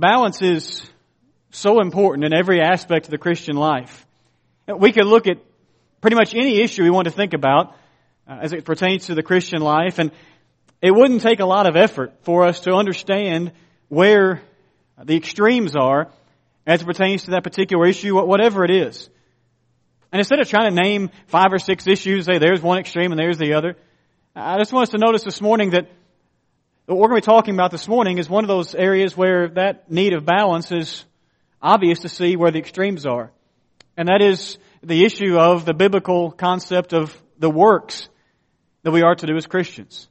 balance is so important in every aspect of the Christian life. We could look at pretty much any issue we want to think about uh, as it pertains to the Christian life, and it wouldn't take a lot of effort for us to understand where the extremes are as it pertains to that particular issue, whatever it is. And instead of trying to name five or six issues, say there's one extreme and there's the other, I just want us to notice this morning that what we're going to be talking about this morning is one of those areas where that need of balance is obvious to see where the extremes are. And that is the issue of the biblical concept of the works that we are to do as Christians.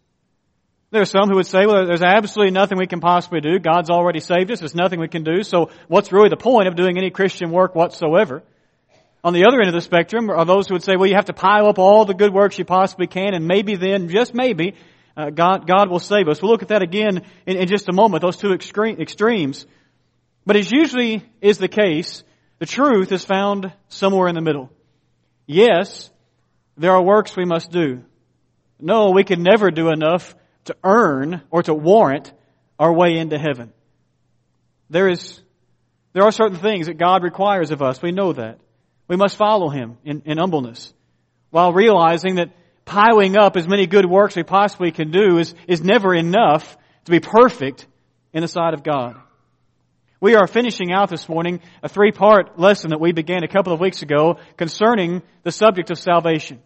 There are some who would say, well, there's absolutely nothing we can possibly do. God's already saved us. There's nothing we can do. So what's really the point of doing any Christian work whatsoever? On the other end of the spectrum are those who would say, well, you have to pile up all the good works you possibly can, and maybe then, just maybe, uh, God, God will save us. We'll look at that again in, in just a moment, those two extreme, extremes. But as usually is the case, the truth is found somewhere in the middle. Yes, there are works we must do. No, we can never do enough to earn or to warrant our way into heaven. There is, there are certain things that God requires of us. We know that. We must follow Him in, in humbleness while realizing that piling up as many good works we possibly can do is, is never enough to be perfect in the sight of God. We are finishing out this morning a three part lesson that we began a couple of weeks ago concerning the subject of salvation.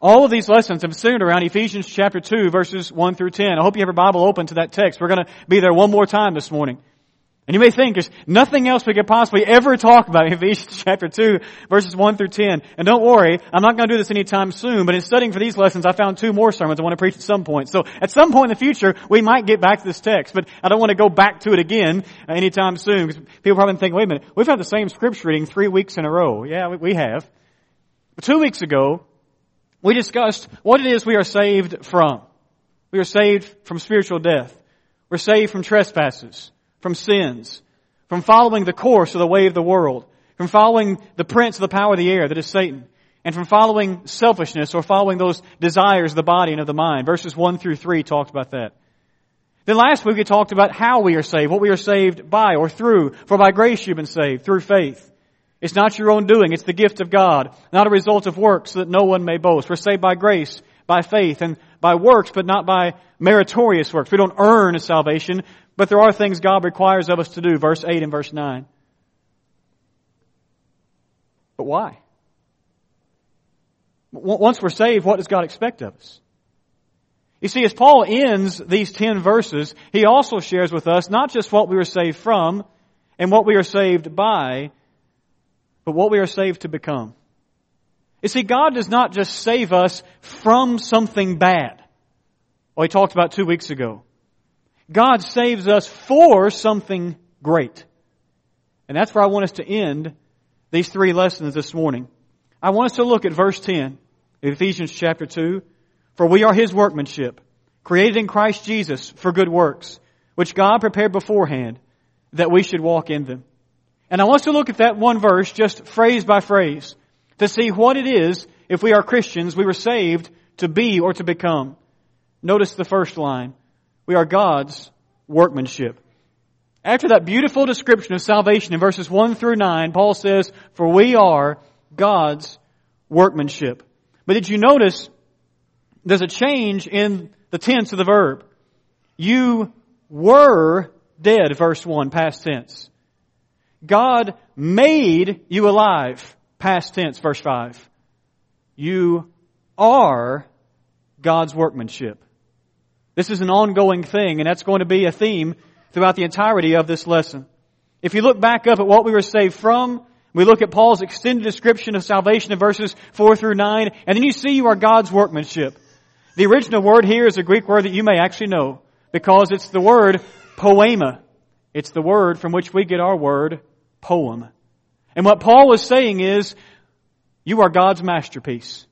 All of these lessons have centered around Ephesians chapter 2 verses 1 through 10. I hope you have your Bible open to that text. We're going to be there one more time this morning. And you may think there's nothing else we could possibly ever talk about in Ephesians chapter 2 verses 1 through 10. And don't worry, I'm not going to do this anytime soon, but in studying for these lessons, I found two more sermons I want to preach at some point. So at some point in the future, we might get back to this text, but I don't want to go back to it again uh, anytime soon because people probably think, wait a minute, we've had the same scripture reading three weeks in a row. Yeah, we have. But two weeks ago, we discussed what it is we are saved from. We are saved from spiritual death. We're saved from trespasses from sins, from following the course of the way of the world, from following the prince of the power of the air that is Satan, and from following selfishness or following those desires of the body and of the mind. Verses 1 through 3 talked about that. Then last week we talked about how we are saved, what we are saved by or through. For by grace you've been saved, through faith. It's not your own doing, it's the gift of God, not a result of works so that no one may boast. We're saved by grace, by faith, and by works, but not by meritorious works. We don't earn salvation, but there are things God requires of us to do, verse 8 and verse 9. But why? Once we're saved, what does God expect of us? You see, as Paul ends these 10 verses, he also shares with us not just what we were saved from and what we are saved by, but what we are saved to become. You see, God does not just save us from something bad. Well, he talked about two weeks ago. God saves us for something great. And that's where I want us to end these three lessons this morning. I want us to look at verse 10 Ephesians chapter 2. For we are His workmanship, created in Christ Jesus for good works, which God prepared beforehand that we should walk in them. And I want us to look at that one verse just phrase by phrase to see what it is, if we are Christians, we were saved to be or to become. Notice the first line. We are God's workmanship. After that beautiful description of salvation in verses 1 through 9, Paul says, For we are God's workmanship. But did you notice there's a change in the tense of the verb? You were dead, verse 1, past tense. God made you alive, past tense, verse 5. You are God's workmanship. This is an ongoing thing, and that's going to be a theme throughout the entirety of this lesson. If you look back up at what we were saved from, we look at Paul's extended description of salvation in verses 4 through 9, and then you see you are God's workmanship. The original word here is a Greek word that you may actually know, because it's the word poema. It's the word from which we get our word poem. And what Paul was saying is, you are God's masterpiece.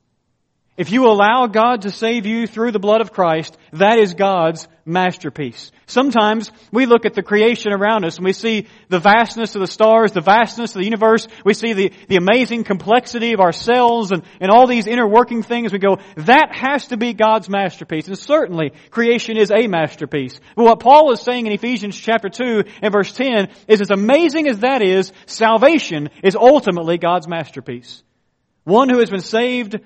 If you allow God to save you through the blood of Christ, that is God's masterpiece. Sometimes we look at the creation around us and we see the vastness of the stars, the vastness of the universe. We see the, the amazing complexity of our cells and, and all these inner working things. We go, that has to be God's masterpiece. And certainly creation is a masterpiece. But what Paul is saying in Ephesians chapter 2 and verse 10 is as amazing as that is, salvation is ultimately God's masterpiece. One who has been saved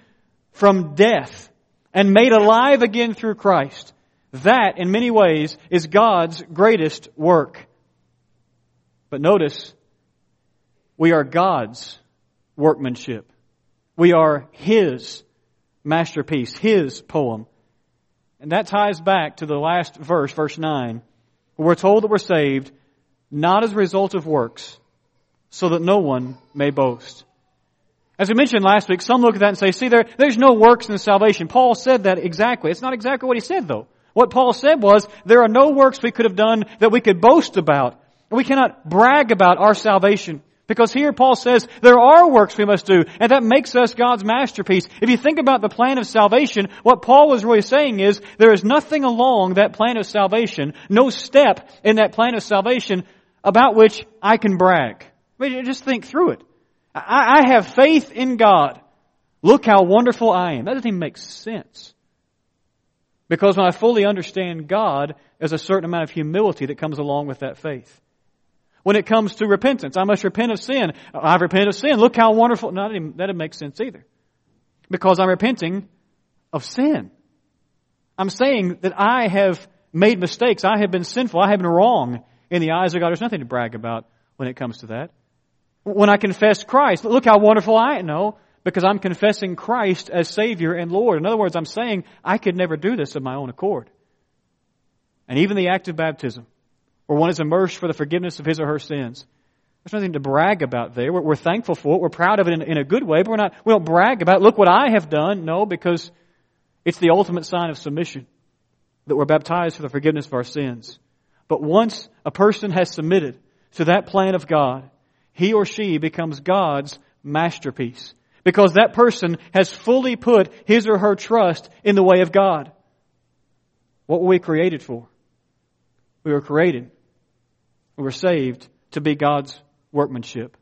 from death and made alive again through Christ. That, in many ways, is God's greatest work. But notice, we are God's workmanship. We are His masterpiece, His poem. And that ties back to the last verse, verse 9, where we're told that we're saved not as a result of works, so that no one may boast. As we mentioned last week, some look at that and say, see, there, there's no works in salvation. Paul said that exactly. It's not exactly what he said though. What Paul said was, there are no works we could have done that we could boast about. We cannot brag about our salvation. Because here Paul says there are works we must do, and that makes us God's masterpiece. If you think about the plan of salvation, what Paul was really saying is there is nothing along that plan of salvation, no step in that plan of salvation about which I can brag. I mean, just think through it. I, I have faith in God. Look how wonderful I am. That doesn't even make sense. Because when I fully understand God, there's a certain amount of humility that comes along with that faith. When it comes to repentance, I must repent of sin. I've repented of sin. Look how wonderful. No, that doesn't make sense either. Because I'm repenting of sin. I'm saying that I have made mistakes. I have been sinful. I have been wrong in the eyes of God. There's nothing to brag about when it comes to that. When I confess Christ, look how wonderful I know because I'm confessing Christ as Savior and Lord. In other words, I'm saying I could never do this of my own accord. And even the act of baptism, where one is immersed for the forgiveness of his or her sins, there's nothing to brag about there. We're, we're thankful for it. We're proud of it in, in, a good way, but we're not, we don't brag about, it. look what I have done. No, because it's the ultimate sign of submission that we're baptized for the forgiveness of our sins. But once a person has submitted to that plan of God, he or she becomes God's masterpiece. Because that person has fully put his or her trust in the way of God. What were we created for? We were created, we were saved to be God's workmanship.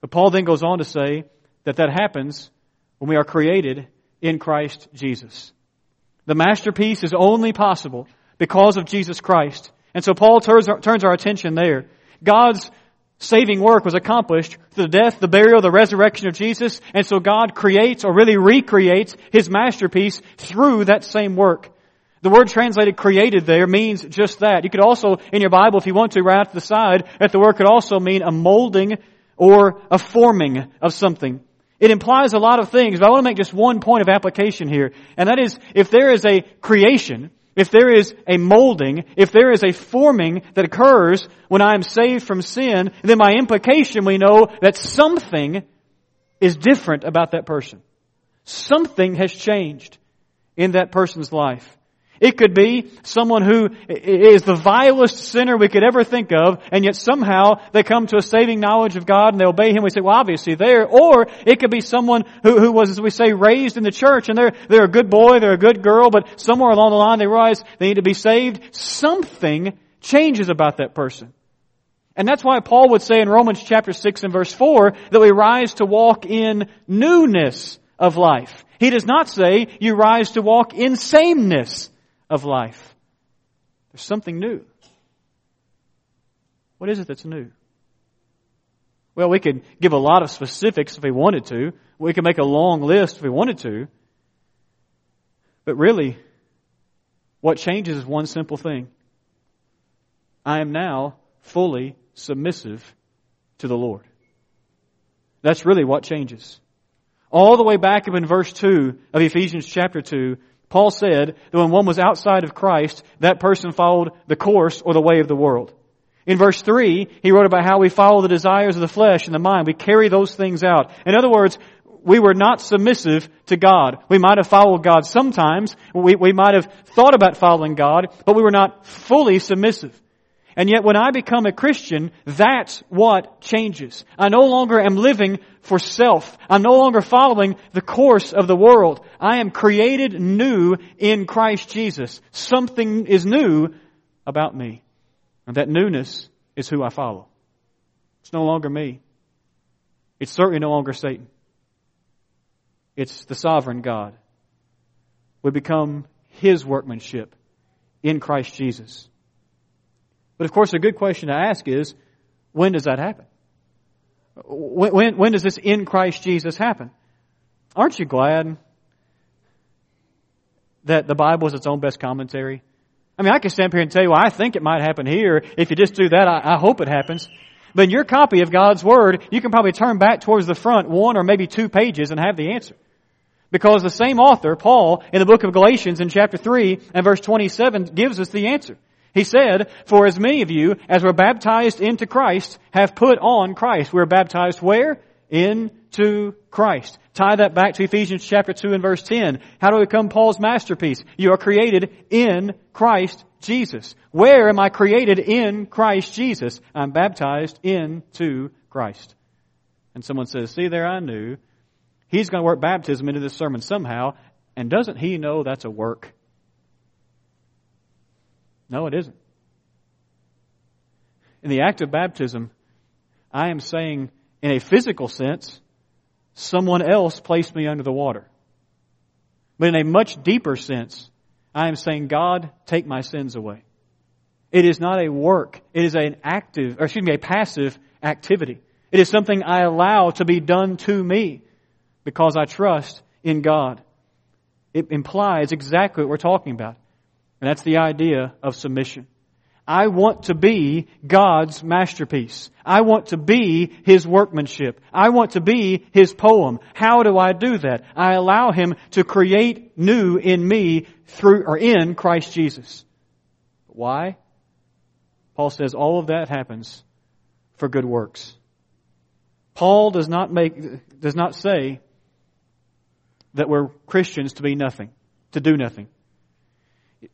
But Paul then goes on to say that that happens when we are created in Christ Jesus. The masterpiece is only possible because of Jesus Christ. And so Paul turns our, attention there. God's saving work was accomplished through the death, the burial, the resurrection of Jesus. And so God creates or really recreates His masterpiece through that same work. The word translated created there means just that. You could also, in your Bible, if you want to, right off to the side, that the word could also mean a molding or a forming of something. It implies a lot of things, but I want to make just one point of application here. And that is, if there is a creation, if there is a molding, if there is a forming that occurs when I am saved from sin, then by implication we know that something is different about that person. Something has changed in that person's life. It could be someone who is the vilest sinner we could ever think of, and yet somehow they come to a saving knowledge of God and they obey Him. We say, well, obviously there. Or it could be someone who, who was, as we say, raised in the church and they're, they're a good boy, they're a good girl, but somewhere along the line they realize they need to be saved. Something changes about that person. And that's why Paul would say in Romans chapter 6 and verse 4 that we rise to walk in newness of life. He does not say you rise to walk in sameness of life. There's something new. What is it that's new? Well, we could give a lot of specifics if we wanted to. We could make a long list if we wanted to. But really, what changes is one simple thing. I am now fully submissive to the Lord. That's really what changes. All the way back up in verse 2 of Ephesians chapter 2, Paul said that when one was outside of Christ, that person followed the course or the way of the world. In verse 3, he wrote about how we follow the desires of the flesh and the mind. We carry those things out. In other words, we were not submissive to God. We might have followed God sometimes. We, we might have thought about following God, but we were not fully submissive. And yet when I become a Christian, that's what changes. I no longer am living for self. I'm no longer following the course of the world. I am created new in Christ Jesus. Something is new about me. And that newness is who I follow. It's no longer me. It's certainly no longer Satan. It's the sovereign God. We become His workmanship in Christ Jesus. But of course, a good question to ask is, when does that happen? When, when, when does this in Christ Jesus happen? Aren't you glad that the Bible is its own best commentary? I mean, I can stand here and tell you, well, I think it might happen here. If you just do that, I, I hope it happens. But in your copy of God's Word, you can probably turn back towards the front one or maybe two pages and have the answer. Because the same author, Paul, in the book of Galatians in chapter 3 and verse 27 gives us the answer. He said, For as many of you as were baptized into Christ have put on Christ. We're baptized where? Into Christ. Tie that back to Ephesians chapter 2 and verse 10. How do we become Paul's masterpiece? You are created in Christ Jesus. Where am I created in Christ Jesus? I'm baptized into Christ. And someone says, see there I knew. He's going to work baptism into this sermon somehow. And doesn't he know that's a work? No, it isn't. In the act of baptism, I am saying, in a physical sense, someone else placed me under the water. But in a much deeper sense, I am saying, God, take my sins away. It is not a work. It is an active, or excuse me, a passive activity. It is something I allow to be done to me because I trust in God. It implies exactly what we're talking about. And that's the idea of submission. I want to be God's masterpiece. I want to be His workmanship. I want to be His poem. How do I do that? I allow Him to create new in me through, or in Christ Jesus. Why? Paul says all of that happens for good works. Paul does not make, does not say that we're Christians to be nothing, to do nothing.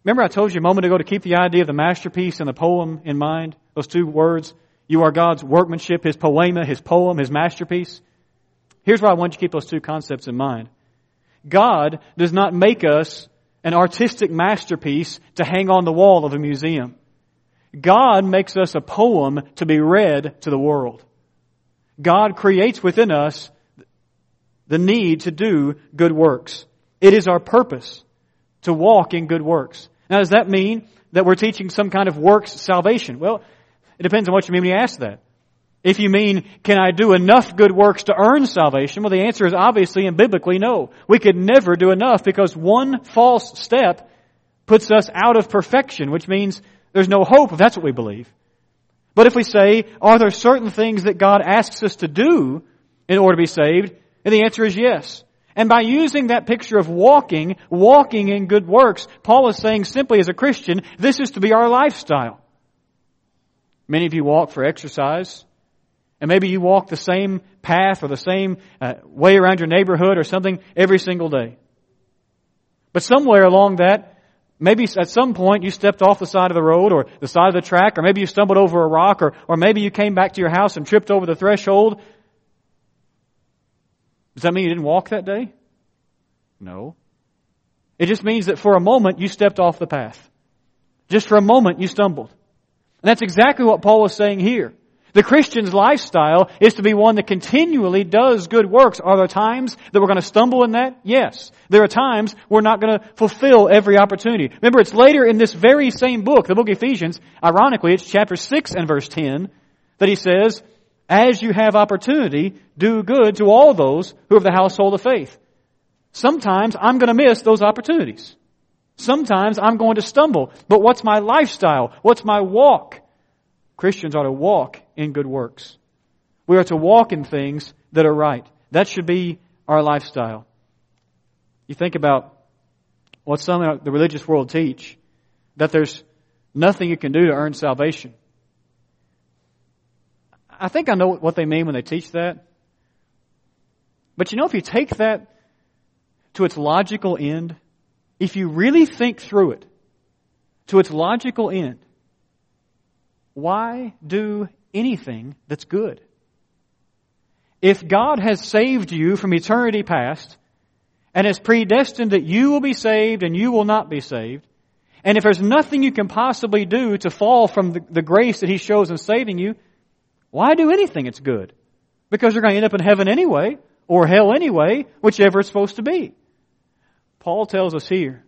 Remember I told you a moment ago to keep the idea of the masterpiece and the poem in mind? Those two words. You are God's workmanship, His poema, His poem, His masterpiece. Here's why I want you to keep those two concepts in mind. God does not make us an artistic masterpiece to hang on the wall of a museum. God makes us a poem to be read to the world. God creates within us the need to do good works. It is our purpose to walk in good works. Now, does that mean that we're teaching some kind of works salvation? Well, it depends on what you mean when you ask that. If you mean, can I do enough good works to earn salvation? Well, the answer is obviously and biblically no. We could never do enough because one false step puts us out of perfection, which means there's no hope if that's what we believe. But if we say, are there certain things that God asks us to do in order to be saved? And the answer is yes. And by using that picture of walking, walking in good works, Paul is saying simply as a Christian, this is to be our lifestyle. Many of you walk for exercise, and maybe you walk the same path or the same uh, way around your neighborhood or something every single day. But somewhere along that, maybe at some point you stepped off the side of the road or the side of the track, or maybe you stumbled over a rock, or, or maybe you came back to your house and tripped over the threshold does that mean you didn't walk that day? No. It just means that for a moment you stepped off the path. Just for a moment you stumbled. And that's exactly what Paul is saying here. The Christian's lifestyle is to be one that continually does good works. Are there times that we're going to stumble in that? Yes. There are times we're not going to fulfill every opportunity. Remember, it's later in this very same book, the book of Ephesians, ironically, it's chapter 6 and verse 10, that he says, as you have opportunity, do good to all those who are of the household of faith. Sometimes I'm going to miss those opportunities. Sometimes I'm going to stumble. But what's my lifestyle? What's my walk? Christians are to walk in good works. We are to walk in things that are right. That should be our lifestyle. You think about what some of the religious world teach, that there's nothing you can do to earn salvation. I think I know what they mean when they teach that. But you know, if you take that to its logical end, if you really think through it to its logical end, why do anything that's good? If God has saved you from eternity past and has predestined that you will be saved and you will not be saved, and if there's nothing you can possibly do to fall from the, the grace that He shows in saving you, why do anything it's good? Because you're going to end up in heaven anyway, or hell anyway, whichever it's supposed to be. Paul tells us here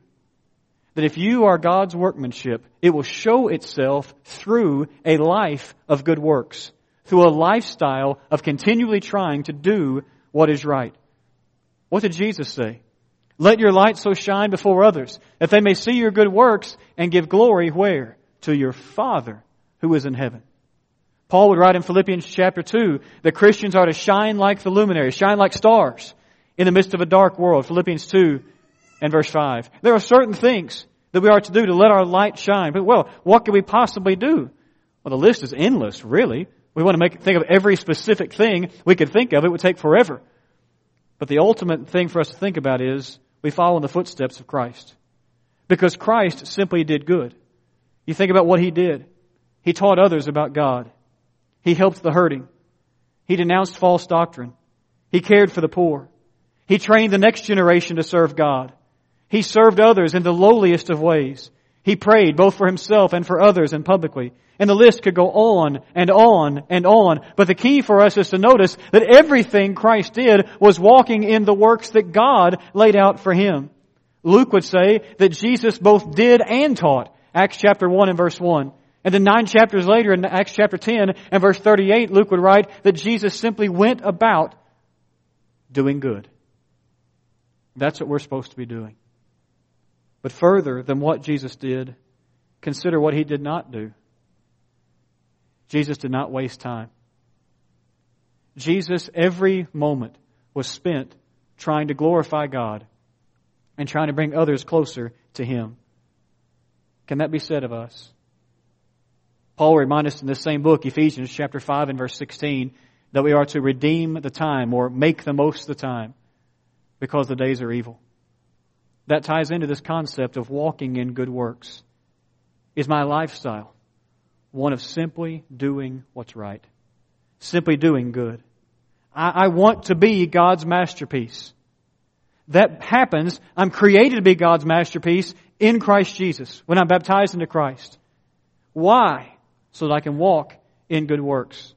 that if you are God's workmanship, it will show itself through a life of good works, through a lifestyle of continually trying to do what is right. What did Jesus say? Let your light so shine before others that they may see your good works and give glory where? To your Father who is in heaven. Paul would write in Philippians chapter 2 that Christians are to shine like the luminaries, shine like stars in the midst of a dark world. Philippians 2 and verse 5. There are certain things that we are to do to let our light shine. But well, what can we possibly do? Well, the list is endless, really. We want to make, think of every specific thing we could think of. It would take forever. But the ultimate thing for us to think about is we follow in the footsteps of Christ. Because Christ simply did good. You think about what He did. He taught others about God. He helped the hurting. He denounced false doctrine. He cared for the poor. He trained the next generation to serve God. He served others in the lowliest of ways. He prayed both for himself and for others and publicly. And the list could go on and on and on. But the key for us is to notice that everything Christ did was walking in the works that God laid out for him. Luke would say that Jesus both did and taught. Acts chapter 1 and verse 1. And then nine chapters later in Acts chapter 10 and verse 38, Luke would write that Jesus simply went about doing good. That's what we're supposed to be doing. But further than what Jesus did, consider what he did not do. Jesus did not waste time. Jesus, every moment, was spent trying to glorify God and trying to bring others closer to Him. Can that be said of us? Paul reminds us in this same book, Ephesians chapter 5 and verse 16, that we are to redeem the time or make the most of the time because the days are evil. That ties into this concept of walking in good works. Is my lifestyle one of simply doing what's right? Simply doing good. I, I want to be God's masterpiece. That happens. I'm created to be God's masterpiece in Christ Jesus when I'm baptized into Christ. Why? So that I can walk in good works.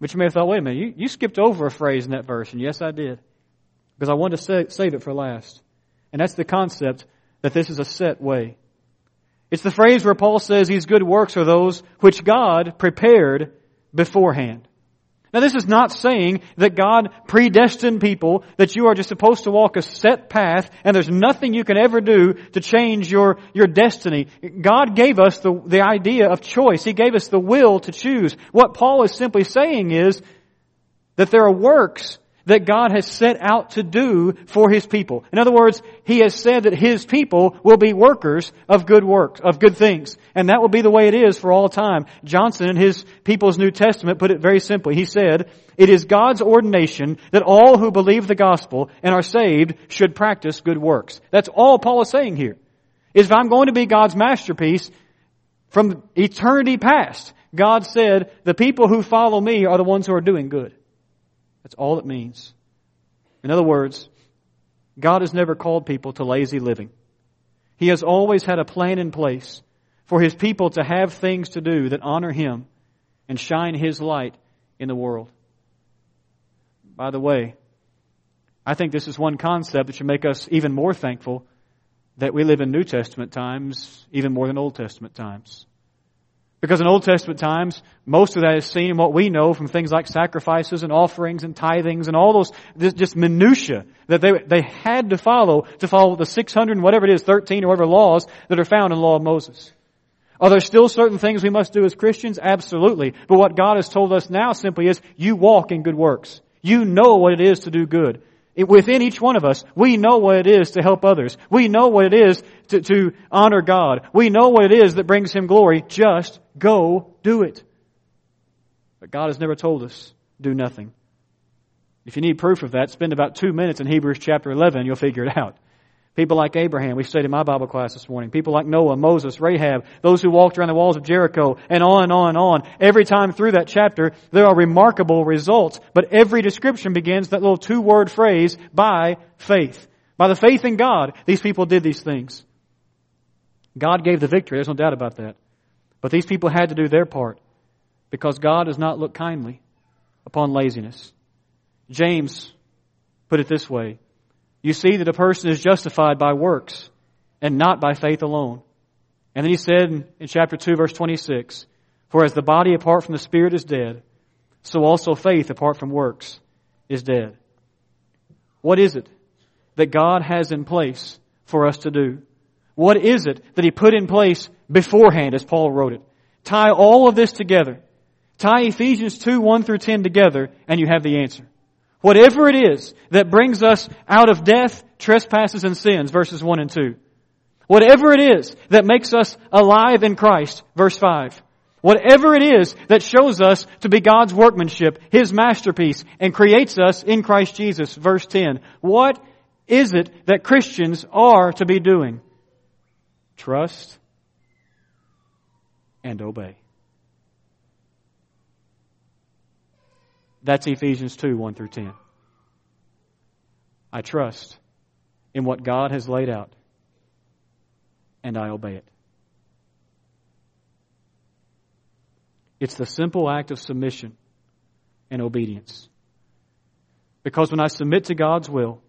But you may have thought, wait a minute, you, you skipped over a phrase in that verse, and yes, I did. Because I wanted to save it for last. And that's the concept that this is a set way. It's the phrase where Paul says these good works are those which God prepared beforehand. Now this is not saying that God predestined people, that you are just supposed to walk a set path and there's nothing you can ever do to change your, your destiny. God gave us the, the idea of choice. He gave us the will to choose. What Paul is simply saying is that there are works that God has set out to do for His people. In other words, He has said that His people will be workers of good works, of good things. And that will be the way it is for all time. Johnson in his People's New Testament put it very simply. He said, it is God's ordination that all who believe the gospel and are saved should practice good works. That's all Paul is saying here. Is if I'm going to be God's masterpiece from eternity past, God said, the people who follow me are the ones who are doing good. That's all it means. In other words, God has never called people to lazy living. He has always had a plan in place for His people to have things to do that honor Him and shine His light in the world. By the way, I think this is one concept that should make us even more thankful that we live in New Testament times even more than Old Testament times. Because in Old Testament times, most of that is seen in what we know from things like sacrifices and offerings and tithings and all those just minutia that they, they had to follow to follow the 600 and whatever it is, 13 or whatever laws that are found in the law of Moses. Are there still certain things we must do as Christians? Absolutely. But what God has told us now simply is, you walk in good works. You know what it is to do good. It, within each one of us, we know what it is to help others. We know what it is to, to honor God. We know what it is that brings Him glory. Just go do it. But God has never told us, do nothing. If you need proof of that, spend about two minutes in Hebrews chapter 11, you'll figure it out. People like Abraham, we studied in my Bible class this morning. People like Noah, Moses, Rahab, those who walked around the walls of Jericho, and on and on and on. Every time through that chapter, there are remarkable results. But every description begins that little two word phrase, by faith. By the faith in God, these people did these things. God gave the victory, there's no doubt about that. But these people had to do their part because God does not look kindly upon laziness. James put it this way you see that a person is justified by works and not by faith alone. And then he said in, in, chapter 2 verse 26, For as the body apart from the spirit is dead, so also faith apart from works is dead. What is it that God has in place for us to do? What is it that he put in place beforehand as Paul wrote it? Tie all of this together. Tie Ephesians 2, 1 through 10 together and you have the answer. Whatever it is that brings us out of death, trespasses, and sins, verses 1 and 2. Whatever it is that makes us alive in Christ, verse 5. Whatever it is that shows us to be God's workmanship, His masterpiece, and creates us in Christ Jesus, verse 10. What is it that Christians are to be doing? Trust and obey. That's Ephesians 2 1 through 10. I trust in what God has laid out, and I obey it. It's the simple act of submission and obedience. Because when I submit to God's will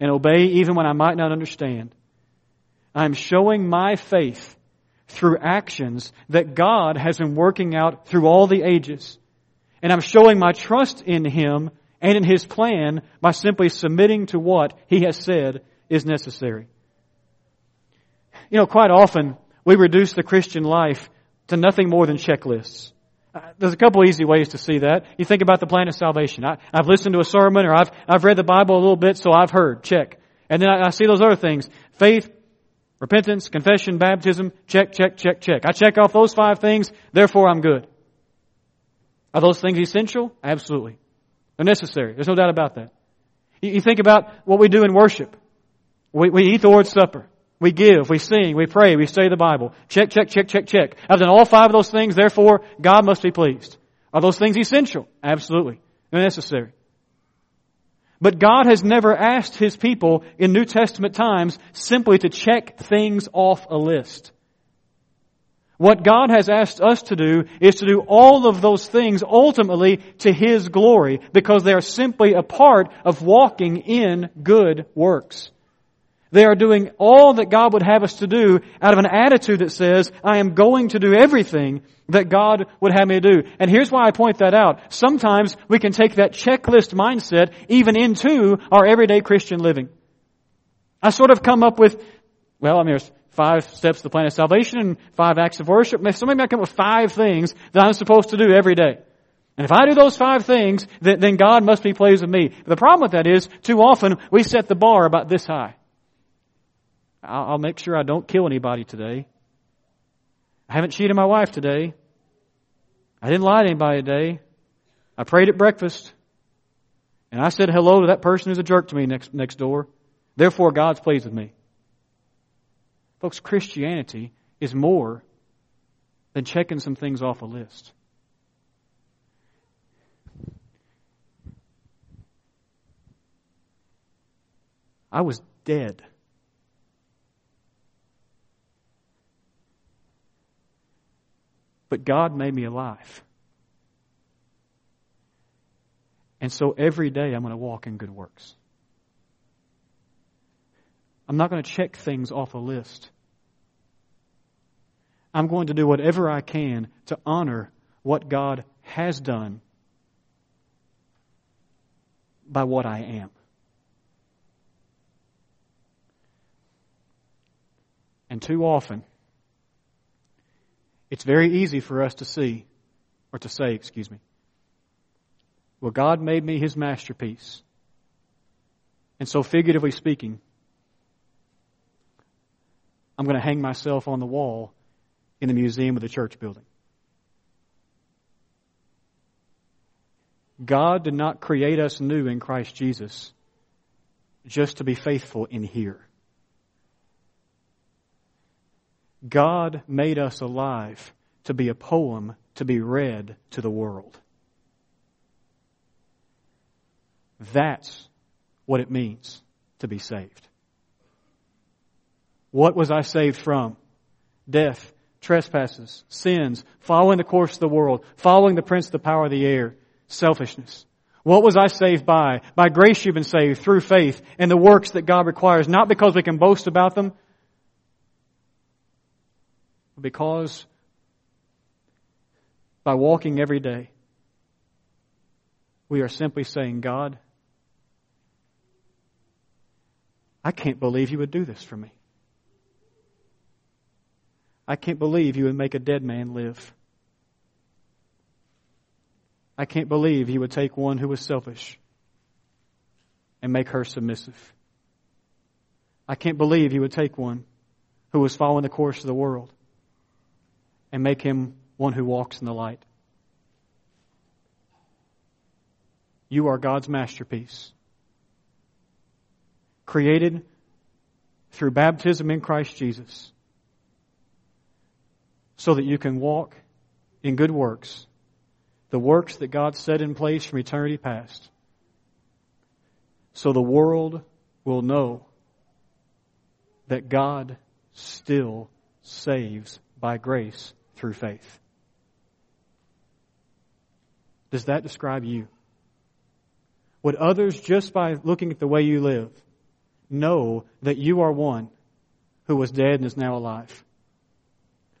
and obey even when I might not understand, I'm showing my faith through actions that God has been working out through all the ages and I'm showing my trust in Him and in His plan by simply submitting to what He has said is necessary. You know, quite often we reduce the Christian life to nothing more than checklists. Uh, there's a couple easy ways to see that. You think about the plan of salvation. I, have listened to a sermon or I've, I've read the Bible a little bit, so I've heard. Check. And then I, I see those other things. Faith, repentance, confession, baptism, check, check, check, check. I check off those five things, therefore I'm good. Are those things essential? Absolutely. They're necessary. There's no doubt about that. You, think about what we do in worship. We, we eat the Lord's Supper. We give, we sing, we pray, we study the Bible. Check, check, check, check, check. I've done all five of those things, therefore God must be pleased. Are those things essential? Absolutely. They're necessary. But God has never asked His people in New Testament times simply to check things off a list. What God has asked us to do is to do all of those things ultimately to His glory because they are simply a part of walking in good works. They are doing all that God would have us to do out of an attitude that says, I am going to do everything that God would have me do. And here's why I point that out. Sometimes we can take that checklist mindset even into our everyday Christian living. I sort of come up with, well, I mean, there's five steps to the plan of salvation and five acts of worship. So maybe I come up with five things that I'm supposed to do every day. And if I do those five things, then, then God must be pleased with me. But the problem with that is, too often, we set the bar about this high. I'll, I'll make sure I don't kill anybody today. I haven't cheated my wife today. I didn't lie to anybody today. I prayed at breakfast. And I said hello to that person who's a jerk to me next, next door. Therefore, God's pleased with me. Folks, Christianity is more than checking some things off a list. I was dead. But God made me alive. And so every day I'm going to walk in good works. I'm not going to check things off a list. I'm going to do whatever I can to honor what God has done by what I am. And too often, it's very easy for us to see, or to say, excuse me, well, God made me his masterpiece. And so, figuratively speaking, I'm going to hang myself on the wall in the museum of the church building. God did not create us new in Christ Jesus just to be faithful in here. God made us alive to be a poem to be read to the world. That's what it means to be saved. What was I saved from? Death, trespasses, sins, following the course of the world, following the prince of the power of the air, selfishness. What was I saved by? By grace you've been saved through faith and the works that God requires, not because we can boast about them, but because by walking every day, we are simply saying, God, I can't believe you would do this for me. I can't believe you would make a dead man live. I can't believe you would take one who was selfish and make her submissive. I can't believe you would take one who was following the course of the world and make him one who walks in the light. You are God's masterpiece, created through baptism in Christ Jesus so that you can walk in good works, the works that God set in place from eternity past, so the world will know that God still saves by grace through faith. Does that describe you? Would others, just by looking at the way you live, know that you are one who was dead and is now alive?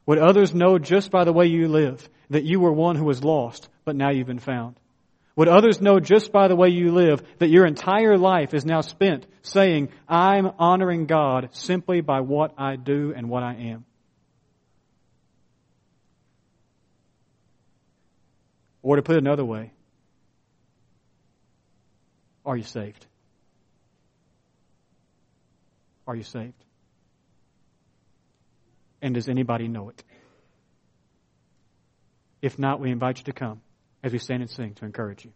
Would others know just by the way you live that you were one who was lost, but now you've been found? Would others know just by the way you live that your entire life is now spent saying, I'm honoring God simply by what I do and what I am? Or to put it another way, are you saved? Are you saved? And does anybody know it? If not, we invite you to come as we stand and sing to encourage you.